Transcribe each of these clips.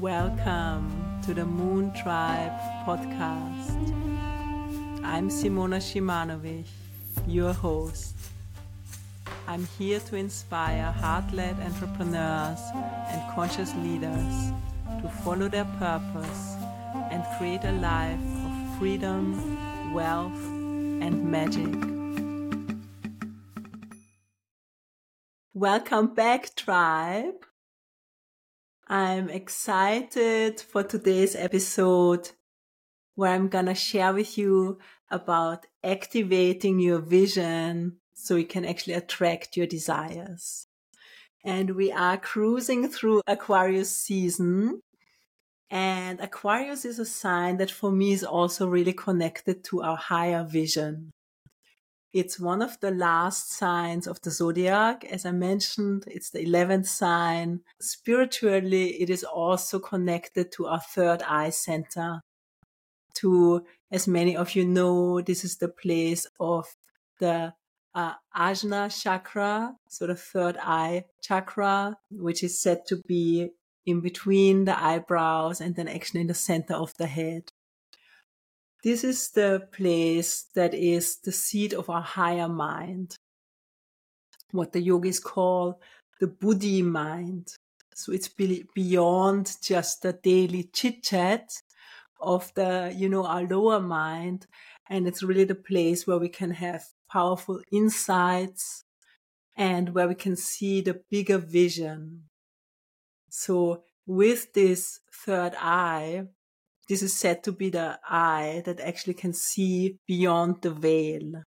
Welcome to the Moon Tribe podcast. I'm Simona Shimanovic, your host. I'm here to inspire heart led entrepreneurs and conscious leaders to follow their purpose and create a life of freedom, wealth, and magic. Welcome back, tribe. I'm excited for today's episode where I'm gonna share with you about activating your vision so you can actually attract your desires. And we are cruising through Aquarius season. And Aquarius is a sign that for me is also really connected to our higher vision. It's one of the last signs of the zodiac. As I mentioned, it's the 11th sign. Spiritually, it is also connected to our third eye center. To, as many of you know, this is the place of the uh, Ajna chakra, so the third eye chakra, which is said to be in between the eyebrows and then actually in the center of the head. This is the place that is the seat of our higher mind, what the yogis call the Buddhi mind. So it's beyond just the daily chit chat of the, you know, our lower mind. And it's really the place where we can have powerful insights and where we can see the bigger vision. So with this third eye, this is said to be the eye that actually can see beyond the veil.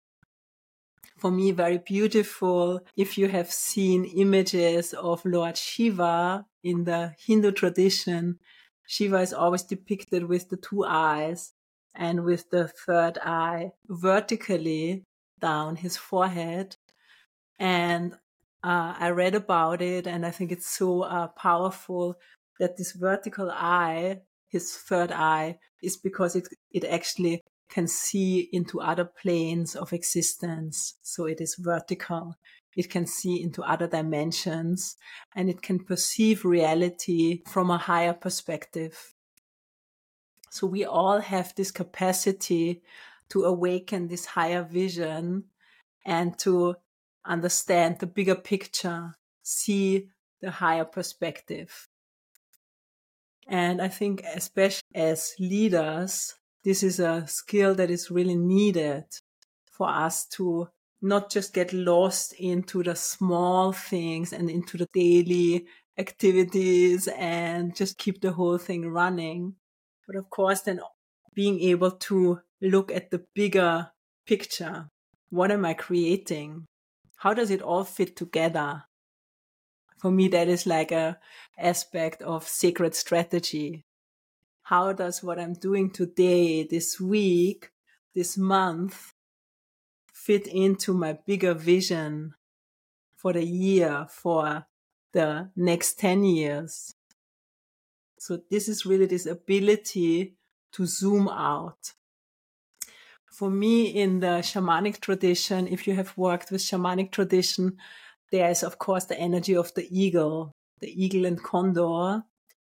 For me, very beautiful. If you have seen images of Lord Shiva in the Hindu tradition, Shiva is always depicted with the two eyes and with the third eye vertically down his forehead. And uh, I read about it and I think it's so uh, powerful that this vertical eye his third eye is because it, it actually can see into other planes of existence. So it is vertical. It can see into other dimensions and it can perceive reality from a higher perspective. So we all have this capacity to awaken this higher vision and to understand the bigger picture, see the higher perspective. And I think, especially as leaders, this is a skill that is really needed for us to not just get lost into the small things and into the daily activities and just keep the whole thing running. But of course, then being able to look at the bigger picture. What am I creating? How does it all fit together? For me that is like a aspect of sacred strategy. How does what i'm doing today this week this month fit into my bigger vision for the year for the next 10 years? So this is really this ability to zoom out. For me in the shamanic tradition if you have worked with shamanic tradition there is, of course, the energy of the eagle, the eagle and condor.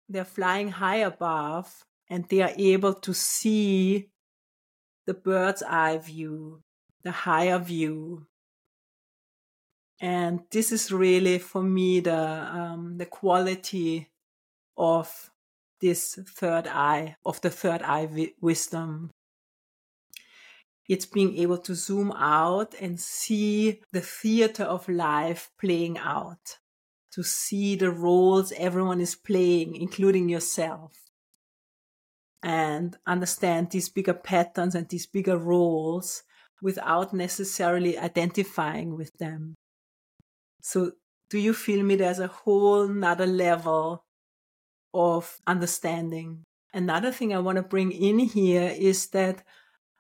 They're flying high above and they are able to see the bird's eye view, the higher view. And this is really for me the, um, the quality of this third eye, of the third eye wisdom it's being able to zoom out and see the theater of life playing out, to see the roles everyone is playing, including yourself, and understand these bigger patterns and these bigger roles without necessarily identifying with them. So, do you feel me? There's a whole nother level of understanding. Another thing I want to bring in here is that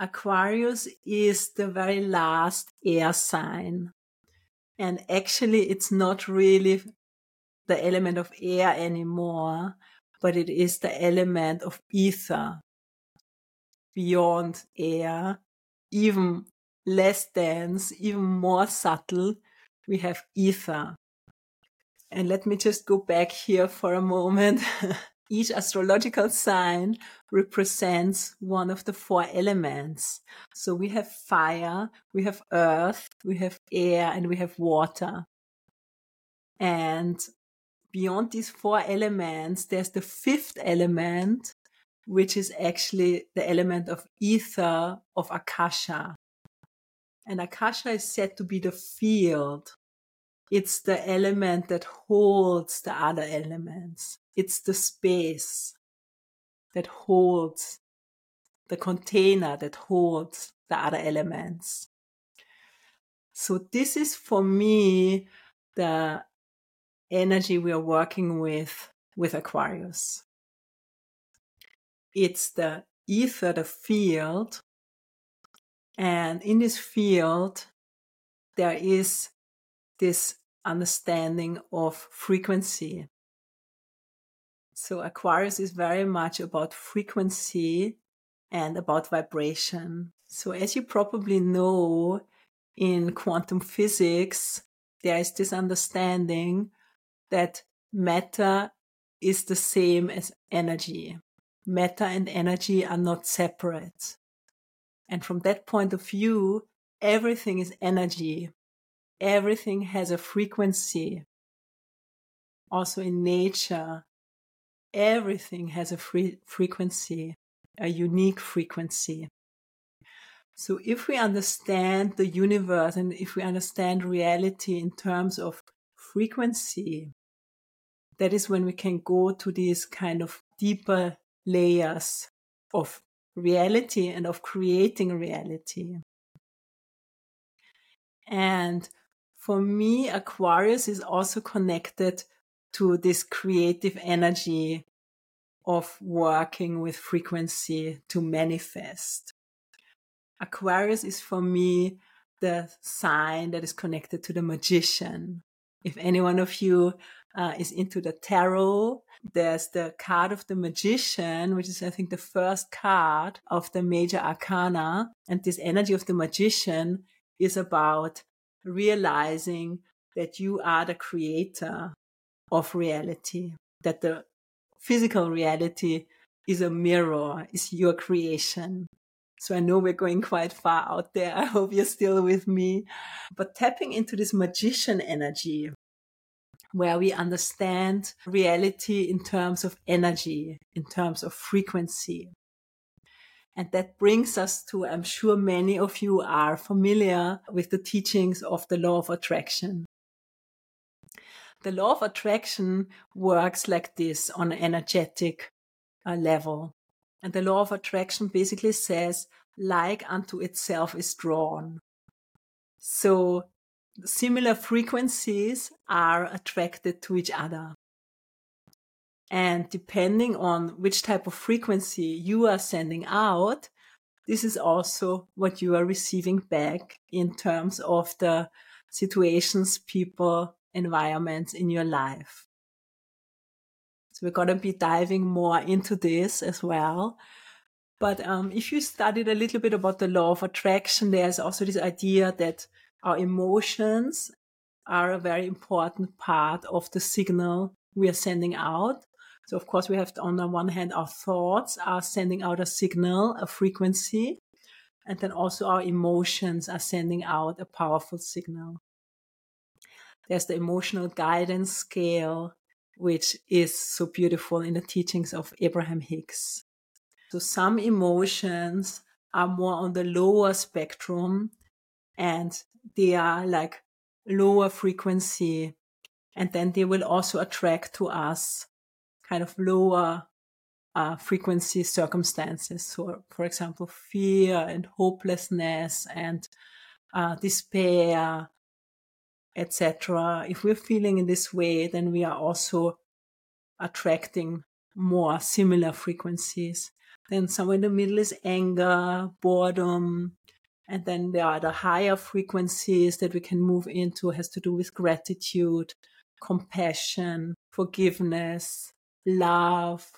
Aquarius is the very last air sign. And actually, it's not really the element of air anymore, but it is the element of ether beyond air, even less dense, even more subtle. We have ether. And let me just go back here for a moment each astrological sign represents one of the four elements. So we have fire, we have earth, we have air, and we have water. And beyond these four elements, there's the fifth element, which is actually the element of ether of Akasha. And Akasha is said to be the field. It's the element that holds the other elements. It's the space that holds the container that holds the other elements. So this is for me the energy we are working with with Aquarius. It's the ether, the field. And in this field, there is this understanding of frequency. So Aquarius is very much about frequency and about vibration. So as you probably know in quantum physics, there is this understanding that matter is the same as energy. Matter and energy are not separate. And from that point of view, everything is energy. Everything has a frequency. Also in nature, everything has a free frequency, a unique frequency. So if we understand the universe and if we understand reality in terms of frequency, that is when we can go to these kind of deeper layers of reality and of creating reality. And for me, Aquarius is also connected to this creative energy of working with frequency to manifest. Aquarius is for me the sign that is connected to the magician. If any one of you uh, is into the tarot. There's the card of the magician, which is, I think, the first card of the major arcana. And this energy of the magician is about realizing that you are the creator of reality, that the physical reality is a mirror, is your creation. So I know we're going quite far out there. I hope you're still with me. But tapping into this magician energy, where we understand reality in terms of energy, in terms of frequency. And that brings us to, I'm sure many of you are familiar with the teachings of the law of attraction. The law of attraction works like this on an energetic uh, level. And the law of attraction basically says, like unto itself is drawn. So similar frequencies are attracted to each other. And depending on which type of frequency you are sending out, this is also what you are receiving back in terms of the situations, people, environments in your life. So we're going to be diving more into this as well. But um, if you studied a little bit about the law of attraction, there's also this idea that our emotions are a very important part of the signal we are sending out. So of course we have to, on the one hand, our thoughts are sending out a signal, a frequency, and then also our emotions are sending out a powerful signal. There's the emotional guidance scale, which is so beautiful in the teachings of Abraham Hicks. So some emotions are more on the lower spectrum and they are like lower frequency and then they will also attract to us kind of lower uh, frequency circumstances. So, for example, fear and hopelessness and uh, despair, etc. If we're feeling in this way, then we are also attracting more similar frequencies. Then somewhere in the middle is anger, boredom, and then there are the higher frequencies that we can move into has to do with gratitude, compassion, forgiveness, love,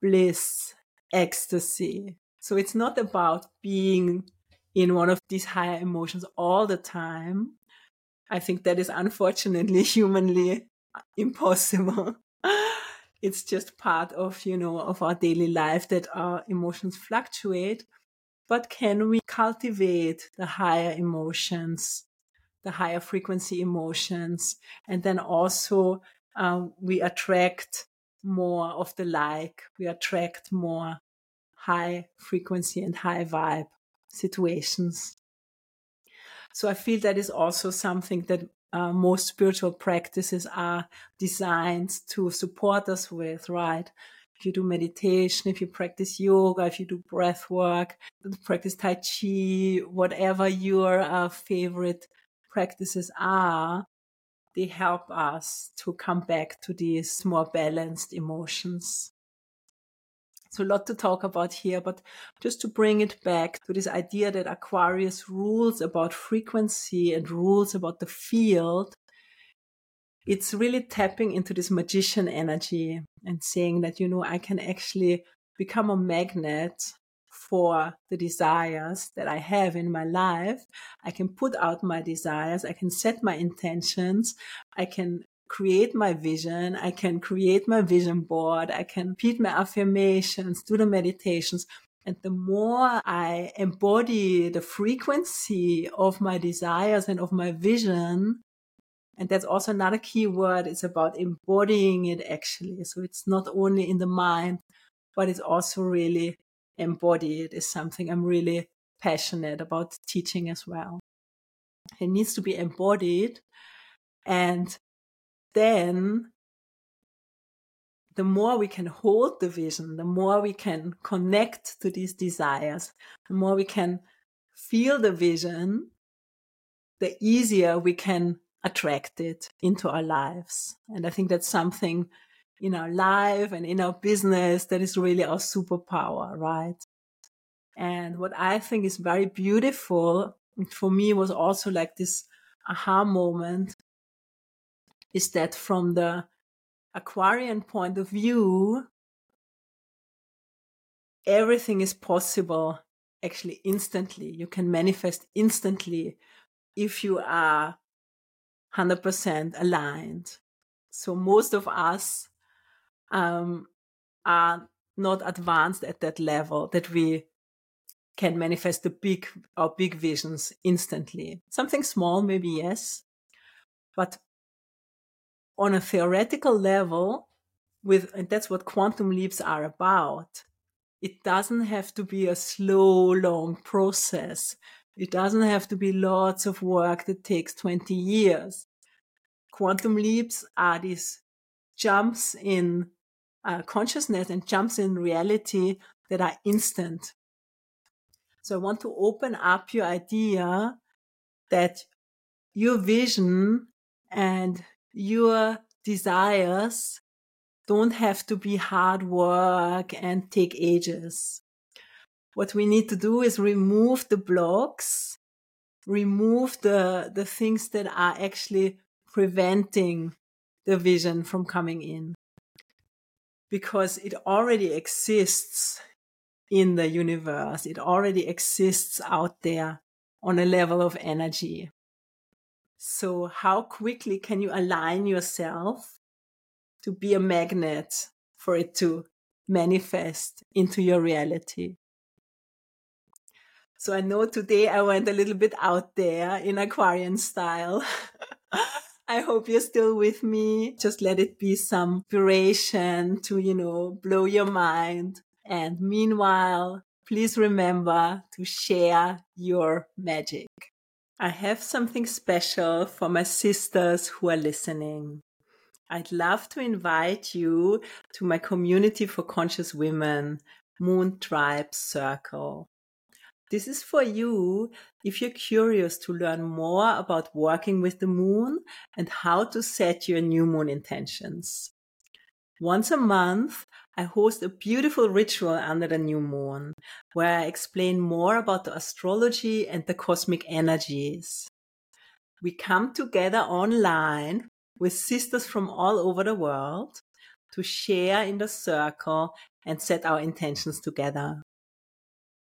bliss, ecstasy. So it's not about being in one of these higher emotions all the time. I think that is unfortunately humanly impossible. it's just part of, you know, of our daily life that our emotions fluctuate. But can we cultivate the higher emotions, the higher frequency emotions? And then also, um, we attract more of the like, we attract more high frequency and high vibe situations. So I feel that is also something that uh, most spiritual practices are designed to support us with, right? If you do meditation, if you practice yoga, if you do breath work, practice Tai Chi, whatever your uh, favorite practices are, they help us to come back to these more balanced emotions. So a lot to talk about here, but just to bring it back to this idea that Aquarius rules about frequency and rules about the field. It's really tapping into this magician energy and saying that, you know, I can actually become a magnet for the desires that I have in my life. I can put out my desires. I can set my intentions. I can create my vision. I can create my vision board. I can repeat my affirmations, do the meditations. And the more I embody the frequency of my desires and of my vision, and that's also another key word. It's about embodying it actually. So it's not only in the mind, but it's also really embodied is something I'm really passionate about teaching as well. It needs to be embodied. And then the more we can hold the vision, the more we can connect to these desires, the more we can feel the vision, the easier we can attract it into our lives. And I think that's something in our life and in our business that is really our superpower, right? And what I think is very beautiful for me was also like this aha moment is that from the Aquarian point of view, everything is possible actually instantly. You can manifest instantly if you are 100% aligned. So most of us um, are not advanced at that level that we can manifest the big our big visions instantly. Something small, maybe yes, but on a theoretical level, with and that's what quantum leaps are about. It doesn't have to be a slow, long process. It doesn't have to be lots of work that takes 20 years. Quantum leaps are these jumps in uh, consciousness and jumps in reality that are instant. So I want to open up your idea that your vision and your desires don't have to be hard work and take ages. What we need to do is remove the blocks, remove the, the things that are actually preventing the vision from coming in. Because it already exists in the universe. It already exists out there on a level of energy. So how quickly can you align yourself to be a magnet for it to manifest into your reality? So I know today I went a little bit out there in Aquarian style. I hope you're still with me. Just let it be some inspiration to, you know, blow your mind. And meanwhile, please remember to share your magic. I have something special for my sisters who are listening. I'd love to invite you to my community for conscious women, Moon Tribe Circle. This is for you if you're curious to learn more about working with the moon and how to set your new moon intentions. Once a month, I host a beautiful ritual under the new moon where I explain more about the astrology and the cosmic energies. We come together online with sisters from all over the world to share in the circle and set our intentions together.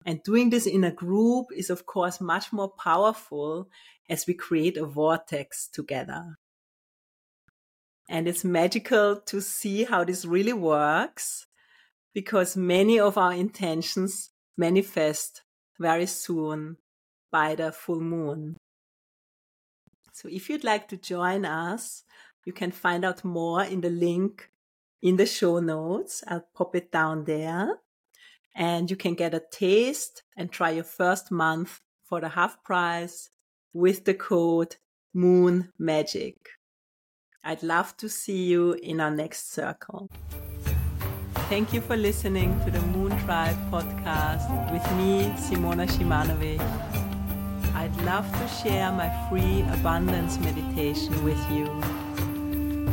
And doing this in a group is, of course, much more powerful as we create a vortex together. And it's magical to see how this really works because many of our intentions manifest very soon by the full moon. So if you'd like to join us, you can find out more in the link in the show notes. I'll pop it down there. And you can get a taste and try your first month for the half price with the code Moon Magic. I'd love to see you in our next circle. Thank you for listening to the Moon Tribe podcast with me, Simona Shimanovic. I'd love to share my free abundance meditation with you.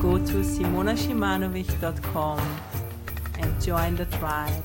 Go to simonashimanovic.com and join the tribe.